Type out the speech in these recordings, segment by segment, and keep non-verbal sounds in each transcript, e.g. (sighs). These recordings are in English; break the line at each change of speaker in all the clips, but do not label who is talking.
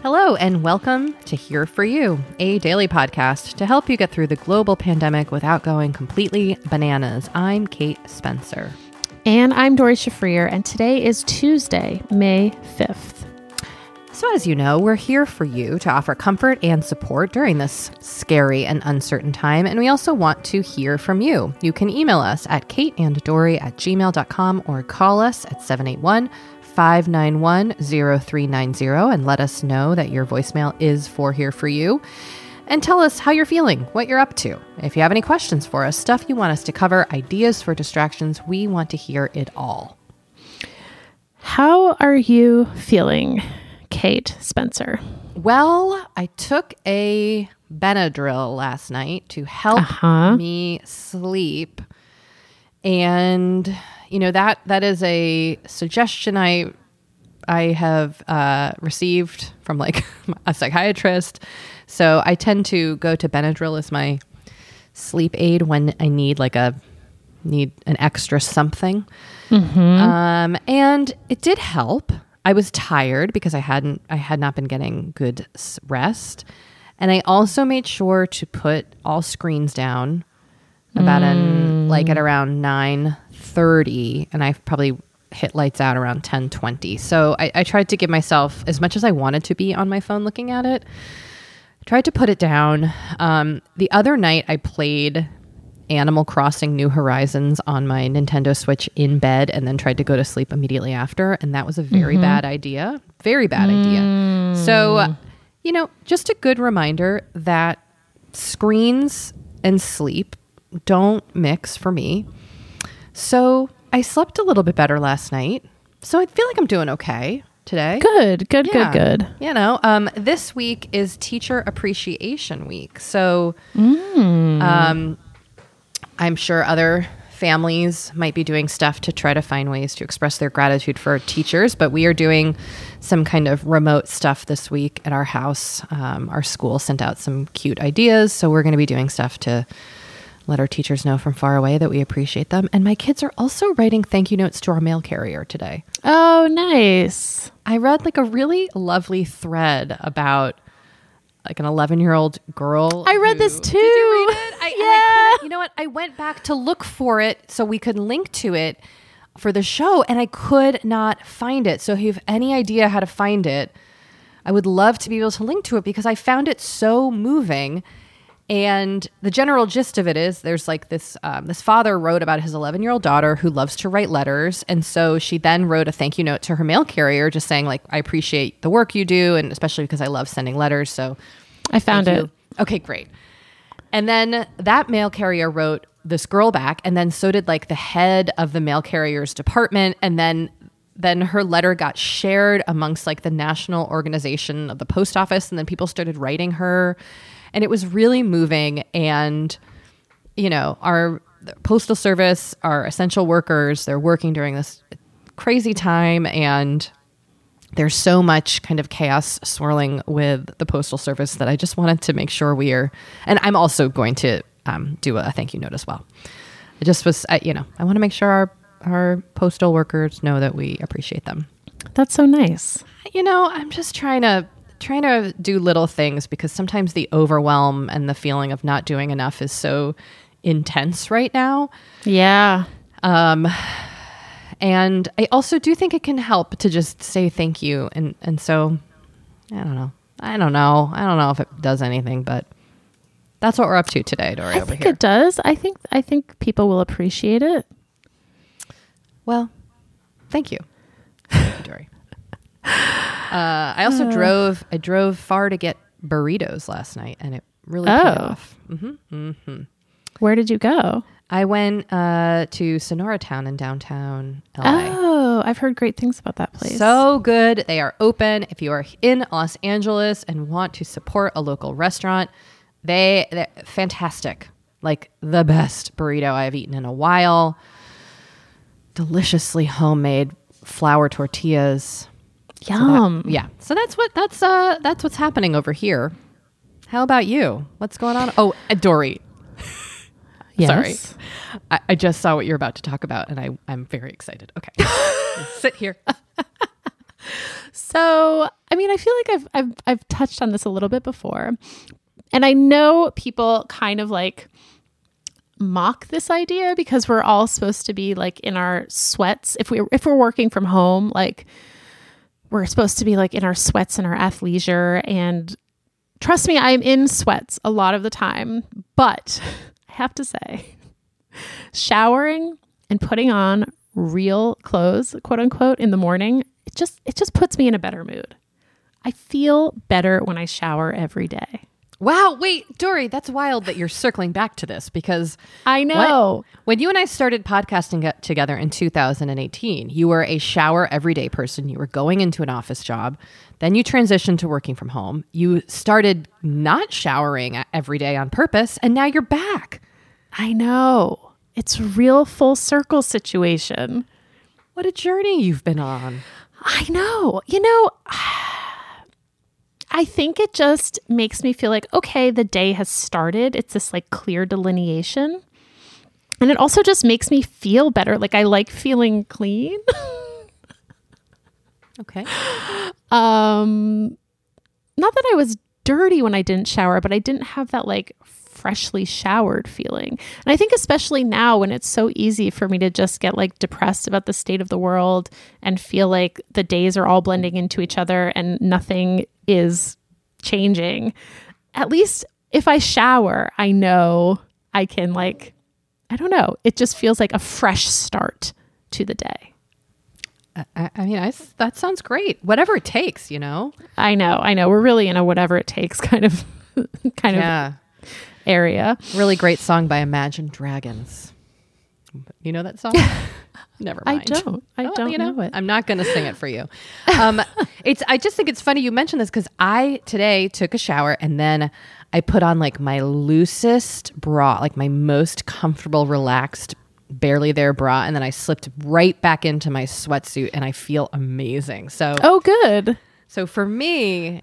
Hello, and welcome to Here for You, a daily podcast to help you get through the global pandemic without going completely bananas. I'm Kate Spencer.
And I'm Doree Shafrir, and today is Tuesday, May 5th.
So, as you know, we're here for you to offer comfort and support during this scary and uncertain time. And we also want to hear from you. You can email us at kateanddoree at gmail.com or call us at 781 591 0390 and let us know that your voicemail is for Here for You. And tell us how you're feeling, what you're up to. If you have any questions for us, stuff you want us to cover, ideas for distractions, we want to hear it all.
How are you feeling, Kate Spencer?
Well, I took a Benadryl last night to help
Uh-huh.
me sleep. And you know that that is a suggestion I I have uh, received from like (laughs) a psychiatrist. So I tend to go to Benadryl as my sleep aid when I need like a need an extra something. Um, and it did help. I was tired because I hadn't I had not been getting good rest, and I also made sure to put all screens down about an like at around nine thirty, and I probably hit lights out around ten twenty. So I, I tried to give myself as much as I wanted to be on my phone looking at it. Tried to put it down. Um, the other night I played Animal Crossing New Horizons on my Nintendo Switch in bed and then tried to go to sleep immediately after. And that was a very bad idea. Very bad idea. So, you know, just a good reminder that screens and sleep don't mix for me. So I slept a little bit better last night. So I feel like I'm doing okay today.
Good, good,
Yeah.
good, good.
You know, um, this week is Teacher Appreciation Week. So um, I'm sure other families might be doing stuff to try to find ways to express their gratitude for teachers, but we are doing some kind of remote stuff this week at our house. Um, our school sent out some cute ideas. So we're going to be doing stuff to let our teachers know from far away that we appreciate them. And my kids are also writing thank you notes to our mail carrier today.
Oh, nice.
I read like a really lovely thread about like an 11 year old girl.
I read
who-
this too.
Did you read it? I, and I
Yeah.
you know what? I went back to look for it so we could link to it for the show and I could not find it. So if you have any idea how to find it, I would love to be able to link to it because I found it so moving. And the general gist of it is there's like this um, this father wrote about his 11 year old daughter who loves to write letters, and so she then wrote a thank you note to her mail carrier, just saying like I appreciate the work you do, and especially because I love sending letters. So
I found it.
you. Okay, great. And then that mail carrier wrote this girl back, and then so did like the head of the mail carrier's department, and then then her letter got shared amongst like the national organization of the post office, and then people started writing her, and it was really moving. And you know, our postal service, our essential workers, they're working during this crazy time, and there's so much kind of chaos swirling with the postal service that I just wanted to make sure we are. And I'm also going to um, do a thank you note as well. I just was, I, you know, I want to make sure our our postal workers know that we appreciate them.
That's so nice.
You know, I'm just trying to trying to do little things because sometimes the overwhelm and the feeling of not doing enough is so intense right now.
Yeah.
Um, and I also do think it can help to just say thank you. And, and so I don't know. I don't know. I don't know if it does anything, but that's what we're up to today, Doree,
I think
here.
it does. I think I think people will appreciate it.
Well, thank you, Thank you, Doree. Uh, I also drove. I drove far to get burritos last night, and it really paid
Oh.
off. hmm
Where did you go?
I went uh, to Sonoratown in downtown LA.
Oh, I've heard great things about that place.
So good. They are open. If you are in Los Angeles and want to support a local restaurant, they they're fantastic. Like the best burrito I've eaten in a while. Deliciously homemade flour tortillas. So that-
yum.
yeah. So that's what that's uh that's what's happening over here. How about you? What's going on? Oh, uh, Doree. (laughs) Sorry. I, I just saw what you're about to talk about and I, I'm very excited. Okay. (laughs) Sit here. (laughs)
So I mean, I feel like I've I've I've touched on this a little bit before. And I know people kind of like mock this idea because we're all supposed to be like in our sweats if we if we're working from home like we're supposed to be like in our sweats and our athleisure. And trust me I'm in sweats a lot of the time. But (laughs) I have to say showering and putting on real clothes quote unquote in the morning it just it just puts me in a better mood. I feel better when I shower every day
Wow, wait, Doree, that's wild that you're circling back to this because
I know.
What? When you and I started podcasting together in 2018, you were a shower everyday person. You were going into an office job. Then you transitioned to working from home. You started not showering every day on purpose, and now you're back.
I know. It's a real full circle situation.
What a journey you've been on.
I know. You know, I think it just makes me feel like, okay, the day has started. It's this like clear delineation. And it also just makes me feel better. Like I like feeling clean. (laughs)
okay.
Um not that I was dirty when I didn't shower, but I didn't have that like freshly showered feeling. And I think especially now when it's so easy for me to just get like depressed about the state of the world and feel like the days are all blending into each other and nothing is changing. At least if I shower, I know I can like I don't know. It just feels like a fresh start to the day.
I, I mean, I, that sounds great. Whatever it takes, you know.
I know, I know. We're really in a whatever it takes (laughs) kind of kind yeah. of area.
Really great song by Imagine Dragons. You know that song? (laughs) Never mind.
I don't. I oh, don't you know, know, it.
I'm not going to sing it for you. Um, (laughs) it's. I just think it's funny you mentioned this because I today took a shower and then I put on like my loosest bra, like my most comfortable, relaxed, barely there bra, and then I slipped right back into my sweatsuit and I feel amazing. So.
Oh, good.
So for me,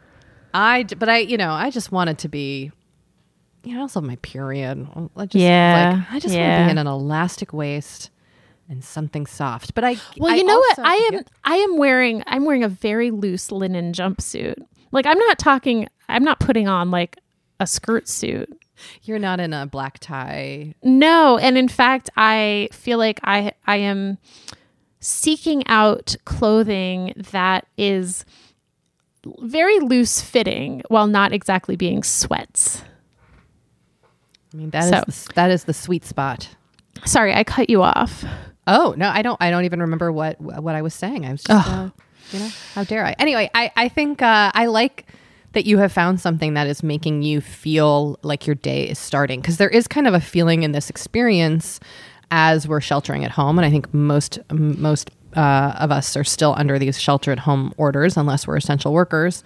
I. But I, you know, I just wanted to be you know, I also have my period. I just yeah, like, I just yeah. want to be in an elastic waist and something soft. But I
well,
I
you know what? I am yeah. I am wearing I'm wearing a very loose linen jumpsuit. Like I'm not talking. I'm not putting on like a skirt suit.
You're not in a black tie.
No, and in fact, I feel like I I am seeking out clothing that is very loose fitting while not exactly being sweats.
I mean that so, is the, that is the sweet spot.
Sorry, I cut you off.
Oh no, I don't. I don't even remember what what I was saying. I was just, uh, you know, how dare I? Anyway, I I think uh, I like that you have found something that is making you feel like your day is starting because there is kind of a feeling in this experience as we're sheltering at home, and I think most most uh, of us are still under these shelter at home orders unless we're essential workers.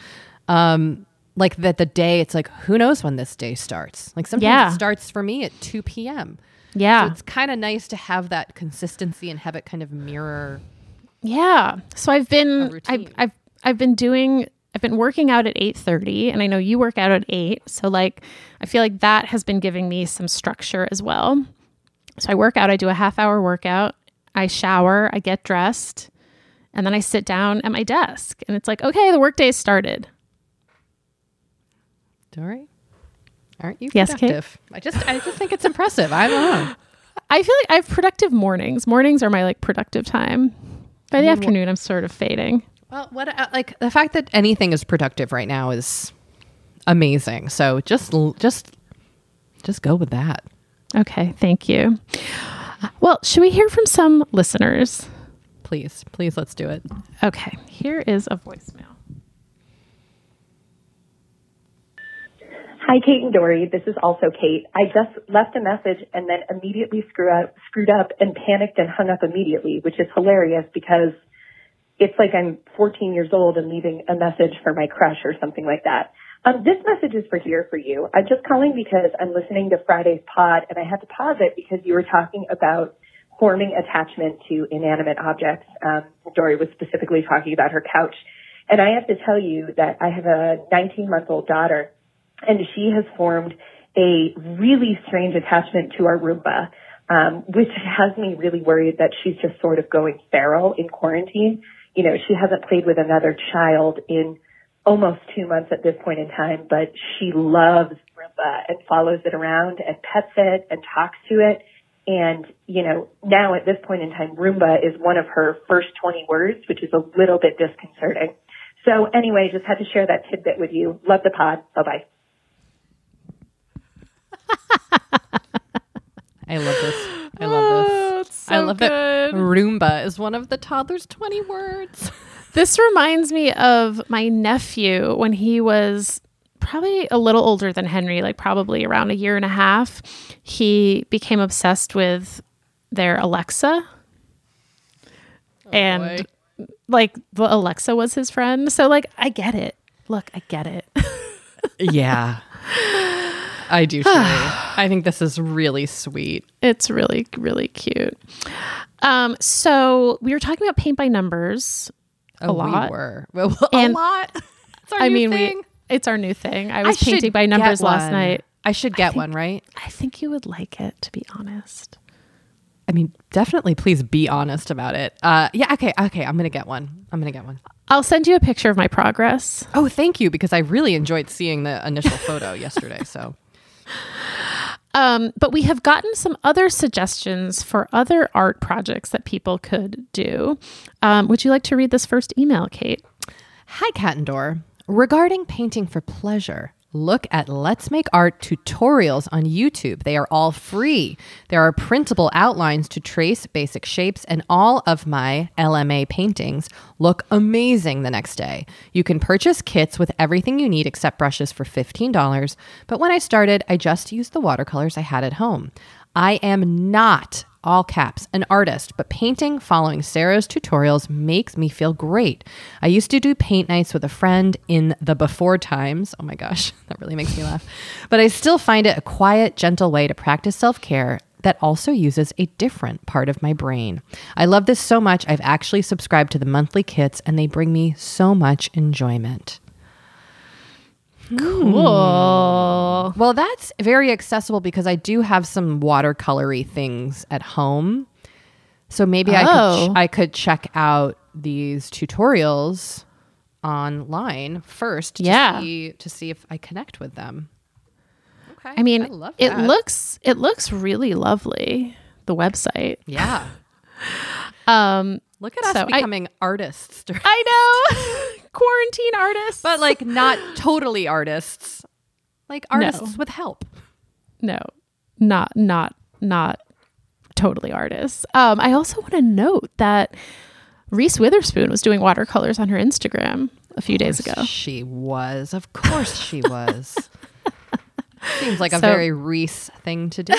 Um, like that the day it's like who knows when this day starts like sometimes yeah. it starts for me at 2 p.m
yeah.
So it's kind of nice to have that consistency and have it kind of mirror.
Yeah. So I've been I've, I've I've been doing I've been working out at 8:30 and I know you work out at 8. So like I feel like that has been giving me some structure as well. So I work out, I do a half hour workout, I shower, I get dressed, and then I sit down at my desk and it's like, okay, the workday has started.
Doree? Aren't you
yes, productive?
Kate? I just I just think it's impressive. I don't know. (laughs)
I feel like I have productive mornings. Mornings are my like productive time. By the I mean, afternoon, I'm sort of fading.
Well, what uh, like the fact that anything is productive right now is amazing. So just just just go with that.
Okay, thank you. Well, should we hear from some listeners?
Please, please, let's do it.
Okay, here is a voicemail.
Hi, Kate and Doree. This is also Kate. I just left a message and then immediately screwed up, screwed up and panicked and hung up immediately, which is hilarious because it's like I'm 14 years old and leaving a message for my crush or something like that. Um, this message is for here for you. I'm just calling because I'm listening to Friday's pod and I had to pause it because you were talking about forming attachment to inanimate objects. Um, Doree was specifically talking about her couch. And I have to tell you that I have a 19 month old daughter and she has formed a really strange attachment to our Roomba, um, which has me really worried that she's just sort of going feral in quarantine. You know, she hasn't played with another child in almost two months at this point in time, but she loves Roomba and follows it around and pets it and talks to it. And, you know, now at this point in time, Roomba is one of her first 20 words, which is a little bit disconcerting. So anyway, just had to share that tidbit with you. Love the pod. Bye bye.
I love this. I love ah, this.
Oh, it's
I
so
love that
good.
Roomba is one of the toddler's 20 words. (laughs)
This reminds me of my nephew when he was probably a little older than Henry, like probably around a year and a half. He became obsessed with their Alexa. Oh, and like the Alexa was his friend. So like I get it. Look, I get it. (laughs)
yeah. I do too. (sighs) I think this is really sweet.
it's really really cute. Um so we were talking about paint by numbers
Oh,
lot.
We were. (laughs) Well,
And-
a lot. It's our
I
new
mean,
thing.
we it's our new thing. I
I
was
should
painting by numbers last night.
I should get
think-
one, right?
I think you would like it, to be honest.
I mean, definitely please be honest about it. Uh, yeah, okay, okay. I'm going to get one. I'm going to get one.
I'll send you a picture of my progress.
Oh, thank you, because I really enjoyed seeing the initial photo yesterday. So,
Um, but we have gotten some other suggestions for other art projects that people could do. Um, would you like to read this first email, Kate?
hi, Cattendor. Regarding painting for pleasure, look at Let's Make Art tutorials on YouTube. They are all free. There are printable outlines to trace basic shapes, and all of my LMA paintings look amazing the next day. You can purchase kits with everything you need except brushes for $15. But when I started, I just used the watercolors I had at home. I am not all caps, an artist, but painting following Sarah's tutorials makes me feel great. I used to do paint nights with a friend in the before times. Oh my gosh, (laughs) that really makes me laugh. But I still find it a quiet, gentle way to practice self care that also uses a different part of my brain. I love this so much, I've actually subscribed to the monthly kits and they bring me so much enjoyment.
Cool.
Well, that's very accessible because I do have some watercolory things at home. So maybe I
Oh.
could ch- I could check out these tutorials online first to
Yeah.
see to see if I connect with them. Okay.
I mean,
love
it
that.
looks it looks really lovely. The website.
Yeah. (laughs)
Um,
Look at us
So I-
becoming artists. (laughs)
I know, (laughs) quarantine artists,
but like not totally artists. Like artists with help.
no, not not not totally artists. Um, I also want to note that Reese Witherspoon was doing watercolors on her Instagram a few days ago.
She was. Of course she was. (laughs) Seems like a
So-
very Reese thing to do.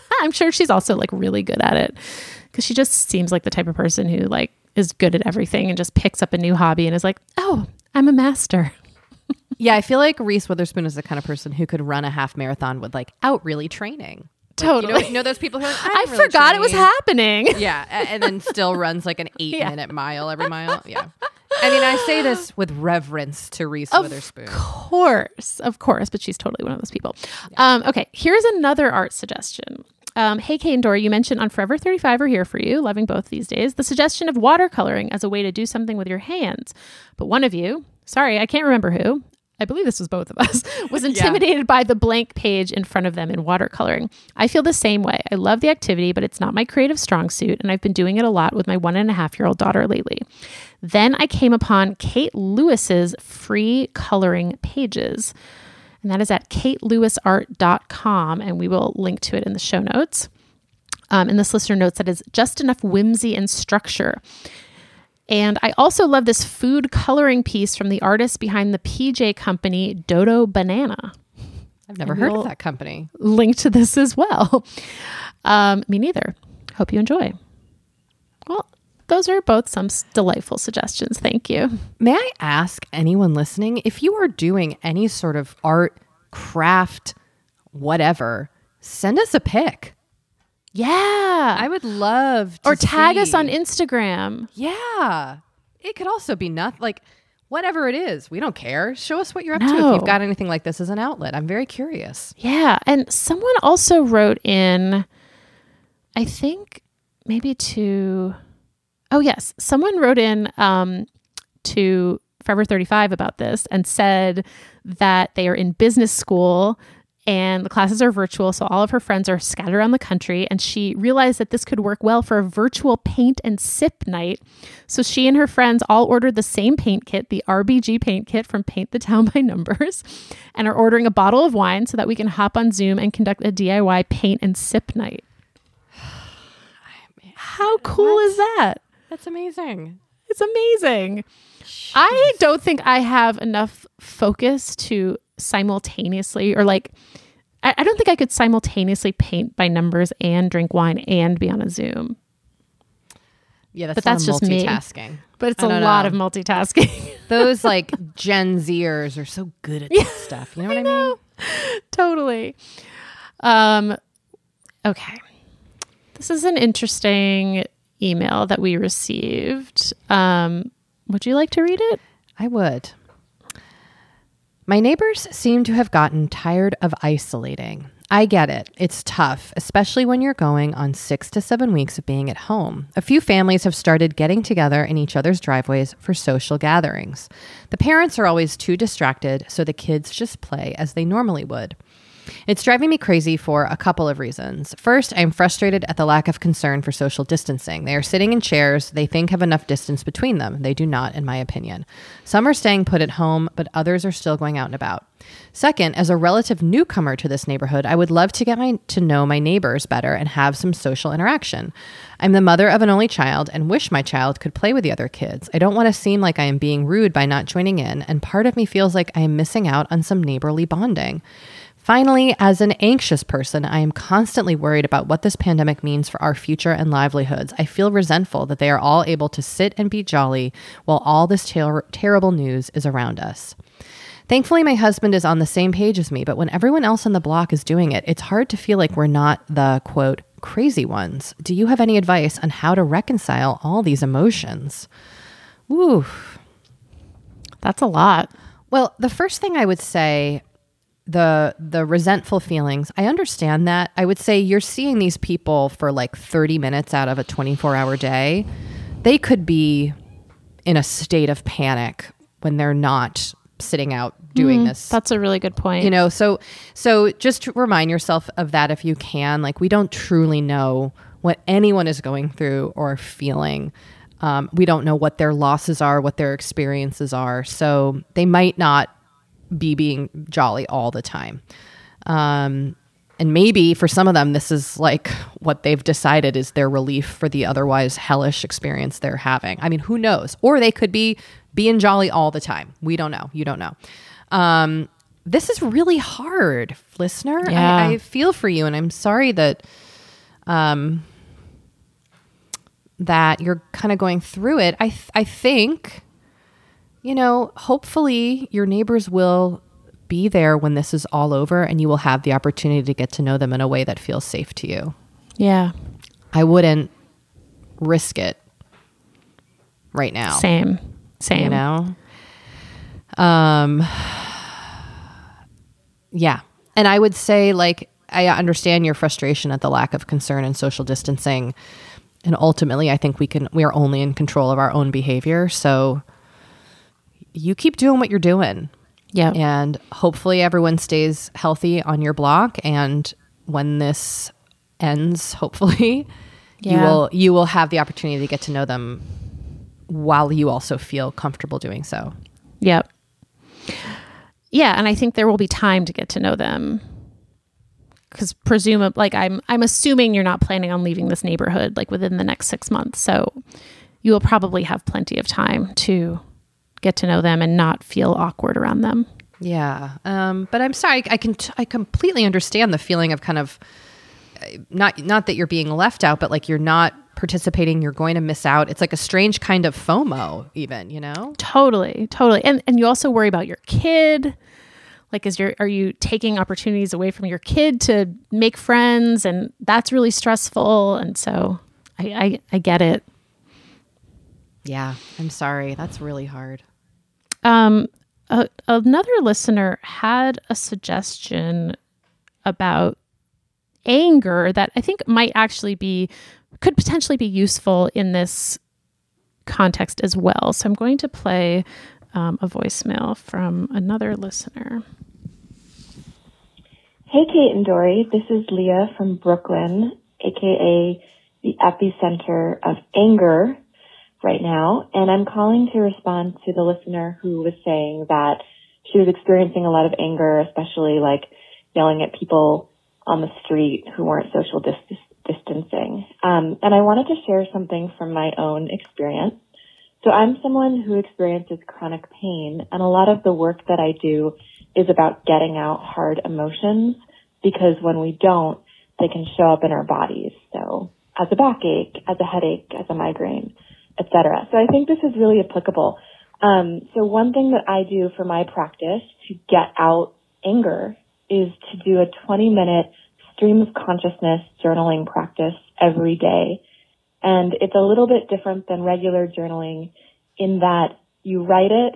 (laughs)
I'm sure she's also like really good at it because she just seems like the type of person who like is good at everything and just picks up a new hobby and is like, oh, I'm a master. (laughs)
Yeah, I feel like Reese Witherspoon is the kind of person who could run a half marathon with like out really training. Like, You know,
Totally.
you know those people who are like,
I
really
forgot it was happening. (laughs)
Yeah, a- and then still runs like an eight
Yeah.
minute mile every mile. Yeah. I mean, I say this with reverence to Reese Witherspoon.
Of course, of course, but she's totally one of those people. Um, okay, here's another art suggestion. Um, hey, Kate and Dora, you mentioned on Forever 35 are here for you, loving both these days, the suggestion of watercoloring as a way to do something with your hands. But one of you, sorry, I can't remember who, I believe this was both of us, (laughs) was intimidated by the blank page in front of them in watercoloring. I feel the same way. I love the activity, but it's not my creative strong suit, and I've been doing it a lot with my one and a half year old daughter lately. Then I came upon Kate Lewis's free coloring pages, and that is at katelewisart.com, and we will link to it in the show notes. Um, and this listener notes that is just enough whimsy and structure. And I also love this food coloring piece from the artist behind the PJ company, Dodo Banana.
I've never heard of that company.
Link to this as well. (laughs) Um, me neither. Hope you enjoy. Well, those are both some delightful suggestions. Thank you.
May I ask anyone listening if you are doing any sort of art, craft, whatever, send us a pic.
Yeah.
I would love to
or tag us on Instagram.
Yeah. It could also be nothing like whatever it is. We don't care. Show us what you're up to if you've got anything like this as an outlet. I'm very curious.
Yeah. And someone also wrote in, I think maybe to, oh, yes, someone wrote in um, to Forever 35 about this and said that they are in business school and the classes are virtual. So all of her friends are scattered around the country. And she realized that this could work well for a virtual paint and sip night. So she and her friends all ordered the same paint kit, the RBG paint kit from Paint the Town (laughs) by Numbers, and are ordering a bottle of wine so that we can hop on Zoom and conduct a DIY paint and sip night. (sighs) How cool
What?
is that?
That's amazing.
It's amazing. I don't think I have enough focus to simultaneously, or like, I, I don't think I could simultaneously paint by numbers and drink wine and be on a Zoom.
Yeah, that's
But that's just me.
multitasking.
But it's a lot
know.
of multitasking. (laughs)
Those like Gen Zers are so good at this stuff. You know what I, mean?
totally. Um, okay. This is an interesting email that we received. Um, would you like to read it?
I would. My neighbors seem to have gotten tired of isolating. I get it. It's tough, especially when you're going on six to seven weeks of being at home. A few families have started getting together in each other's driveways for social gatherings. The parents are always too distracted, so the kids just play as they normally would. It's driving me crazy for a couple of reasons. First, I'm frustrated at the lack of concern for social distancing. They are sitting in chairs they think have enough distance between them. They do not, in my opinion. Some are staying put at home, but others are still going out and about. Second, as a relative newcomer to this neighborhood, I would love to get my to know my neighbors better and have some social interaction. I'm the mother of an only child and wish my child could play with the other kids. I don't want to seem like I am being rude by not joining in, and part of me feels like I am missing out on some neighborly bonding. Finally, as an anxious person, I am constantly worried about what this pandemic means for our future and livelihoods. I feel resentful that they are all able to sit and be jolly while all this ter- terrible news is around us. Thankfully, my husband is on the same page as me, but when everyone else on the block is doing it, it's hard to feel like we're not the quote, crazy ones. Do you have any advice on how to reconcile all these emotions? Woo.
That's a lot.
Well, the first thing I would say the the resentful feelings, I understand that. I would say you're seeing these people for like 30 minutes out of a 24-hour day. They could be in a state of panic when they're not sitting out doing this
That's a really good point.
you know so so just remind yourself of that if you can like we don't truly know what anyone is going through or feeling um, we don't know what their losses are what their experiences are so they might not be being jolly all the time. Um, and maybe for some of them this is like what they've decided is their relief for the otherwise hellish experience they're having. I mean who knows? Or they could be being jolly all the time. We don't know. You don't know. Um, this is really hard listener.
Yeah.
I, I feel for you and i'm sorry that um, that you're kind of going through it. I th- i think you know hopefully your neighbors will be there when this is all over and you will have the opportunity to get to know them in a way that feels safe to you
yeah.
i wouldn't risk it right now
Same. Same.
you know um yeah and i would say like i understand your frustration at the lack of concern and social distancing and ultimately i think we can we are only in control of our own behavior so you keep doing what you're doing
Yeah.
and hopefully everyone stays healthy on your block and when this ends hopefully (laughs) you will you will have the opportunity to get to know them while you also feel comfortable doing so
Yep. Yeah, and I think there will be time to get to know them. Cuz presumably like I'm I'm assuming you're not planning on leaving this neighborhood like within the next 6 months. So you will probably have plenty of time to get to know them and not feel awkward around them.
yeah um, but i'm sorry i can i completely understand the feeling of kind of uh, not not that you're being left out but like you're not participating you're going to miss out it's like a strange kind of fomo even you know
Totally, totally. And and you also worry about your kid. Like is your are you taking opportunities away from your kid to make friends and that's really stressful and so I I, I get it.
yeah i'm sorry that's really hard
Um, a, another listener had a suggestion about anger that I think might actually be could potentially be useful in this context as well. So I'm going to play um, a voicemail from another listener.
Hey, Kate and Doree. This is Leah from Brooklyn, aka the epicenter of anger right now. And I'm calling to respond to the listener who was saying that she was experiencing a lot of anger, especially like yelling at people on the street who weren't social dis- distancing. Um, and I wanted to share something from my own experience. So I'm someone who experiences chronic pain and a lot of the work that I do is about getting out hard emotions because when we don't, they can show up in our bodies. So as a backache, as a headache, as a migraine, etc. So I think this is really applicable. Um, so one thing that I do for my practice to get out anger is to do a 20 minute stream of consciousness journaling practice every day. And it's a little bit different than regular journaling in that you write it,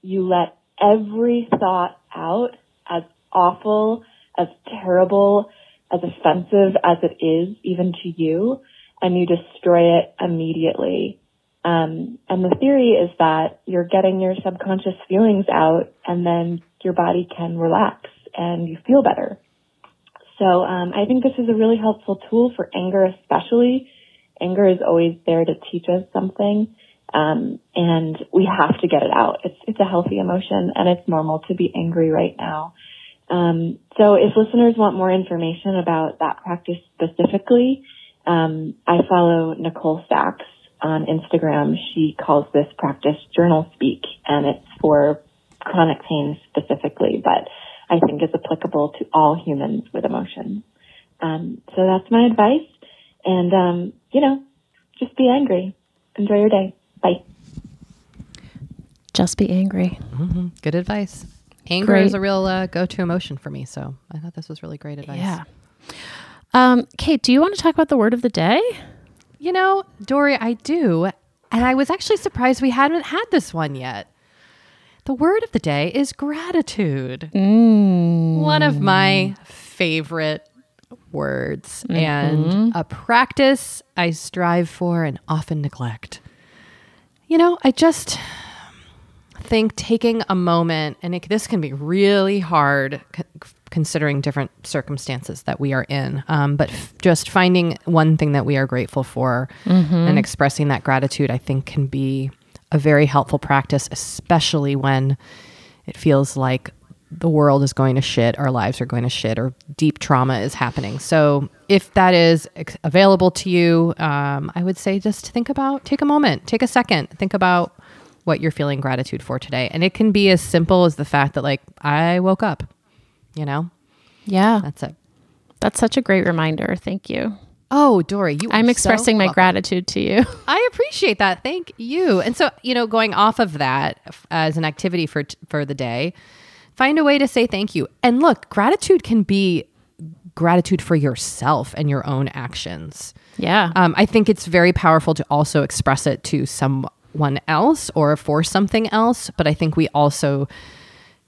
you let every thought out as awful, as terrible, as offensive as it is even to you, and you destroy it immediately. Um, and the theory is that you're getting your subconscious feelings out and then your body can relax and you feel better. So um, I think this is a really helpful tool for anger, especially. Anger is always there to teach us something, um, and we have to get it out. It's it's a healthy emotion, and it's normal to be angry right now. Um, so if listeners want more information about that practice specifically, um, I follow Nicole Sachs on Instagram. She calls this practice journal speak, and it's for chronic pain specifically, but I think is applicable to all humans with emotions. Um, so that's my advice. And, um, you know, just be angry. Enjoy your day. Bye.
Just be angry.
Mm-hmm. Good advice. Anger
Great.
is a real uh, go-to emotion for me, so I thought this was really great advice.
Yeah. Um, Kate, do you want to talk about the word of the day?
You know, Doree, I do, and I was actually surprised we hadn't had this one yet. The word of the day is gratitude. Mm. One of my favorite words and mm-hmm. a practice I strive for and often neglect. You know, I just think taking a moment, and it, this can be really hard c- considering different circumstances that we are in, um, but f- just finding one thing that we are grateful for and expressing that gratitude, I think, can be a very helpful practice, especially when it feels like the world is going to shit, our lives are going to shit, or deep trauma is happening. So, if that is ex- available to you, um, I would say just think about, take a moment, take a second, think about what you're feeling gratitude for today. And it can be as simple as the fact that, like, I woke up, you know,
Yeah.
that's it.
That's such a great reminder. Thank you.
Oh, Doree, you.
I'm expressing
so
my
welcome.
gratitude to you. (laughs)
I appreciate that. Thank you. And so, you know, going off of that as an activity for for the day, find a way to say thank you. And look, gratitude can be gratitude for yourself and your own actions.
Yeah.
Um, I think it's very powerful to also express it to someone else or for something else. But I think we also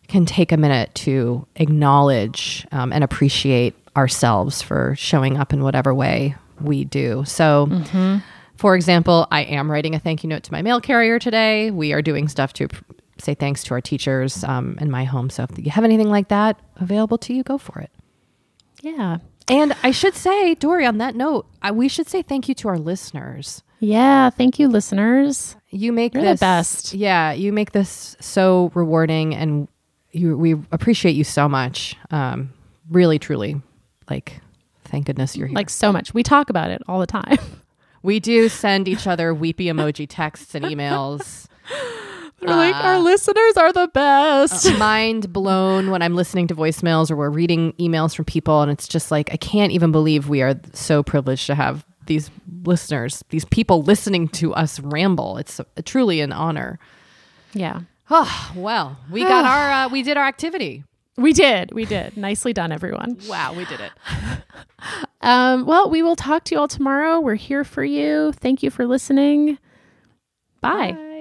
can take a minute to acknowledge um, and appreciate ourselves for showing up in whatever way we do. So, for example, I am writing a thank you note to my mail carrier today. We are doing stuff to pr- say thanks to our teachers um, in my home. So, if you have anything like that available to you, go for it.
yeah.
And I should say, Doree, on that note, I, we should say thank you to our listeners.
Yeah. Thank you, listeners.
You make
You're the best.
Yeah, you make this so rewarding, and you, we appreciate you so much. Um, really, truly, like, thank goodness you're here.
Like so much. We talk about it all the time. (laughs)
we do send each other weepy emoji texts and emails. (laughs)
We're like, our uh, listeners are the best.
Uh, mind blown when I'm listening to voicemails or we're reading emails from people, and it's just like I can't even believe we are so privileged to have these listeners, these people listening to us ramble. It's uh, truly an honor.
yeah.
Oh well, we got (sighs) our uh, we did our activity.
We did. We did. Nicely done, everyone. (laughs)
Wow, we did it. (laughs)
Um, well, we will talk to you all tomorrow. We're here for you. Thank you for listening. Bye.
Bye.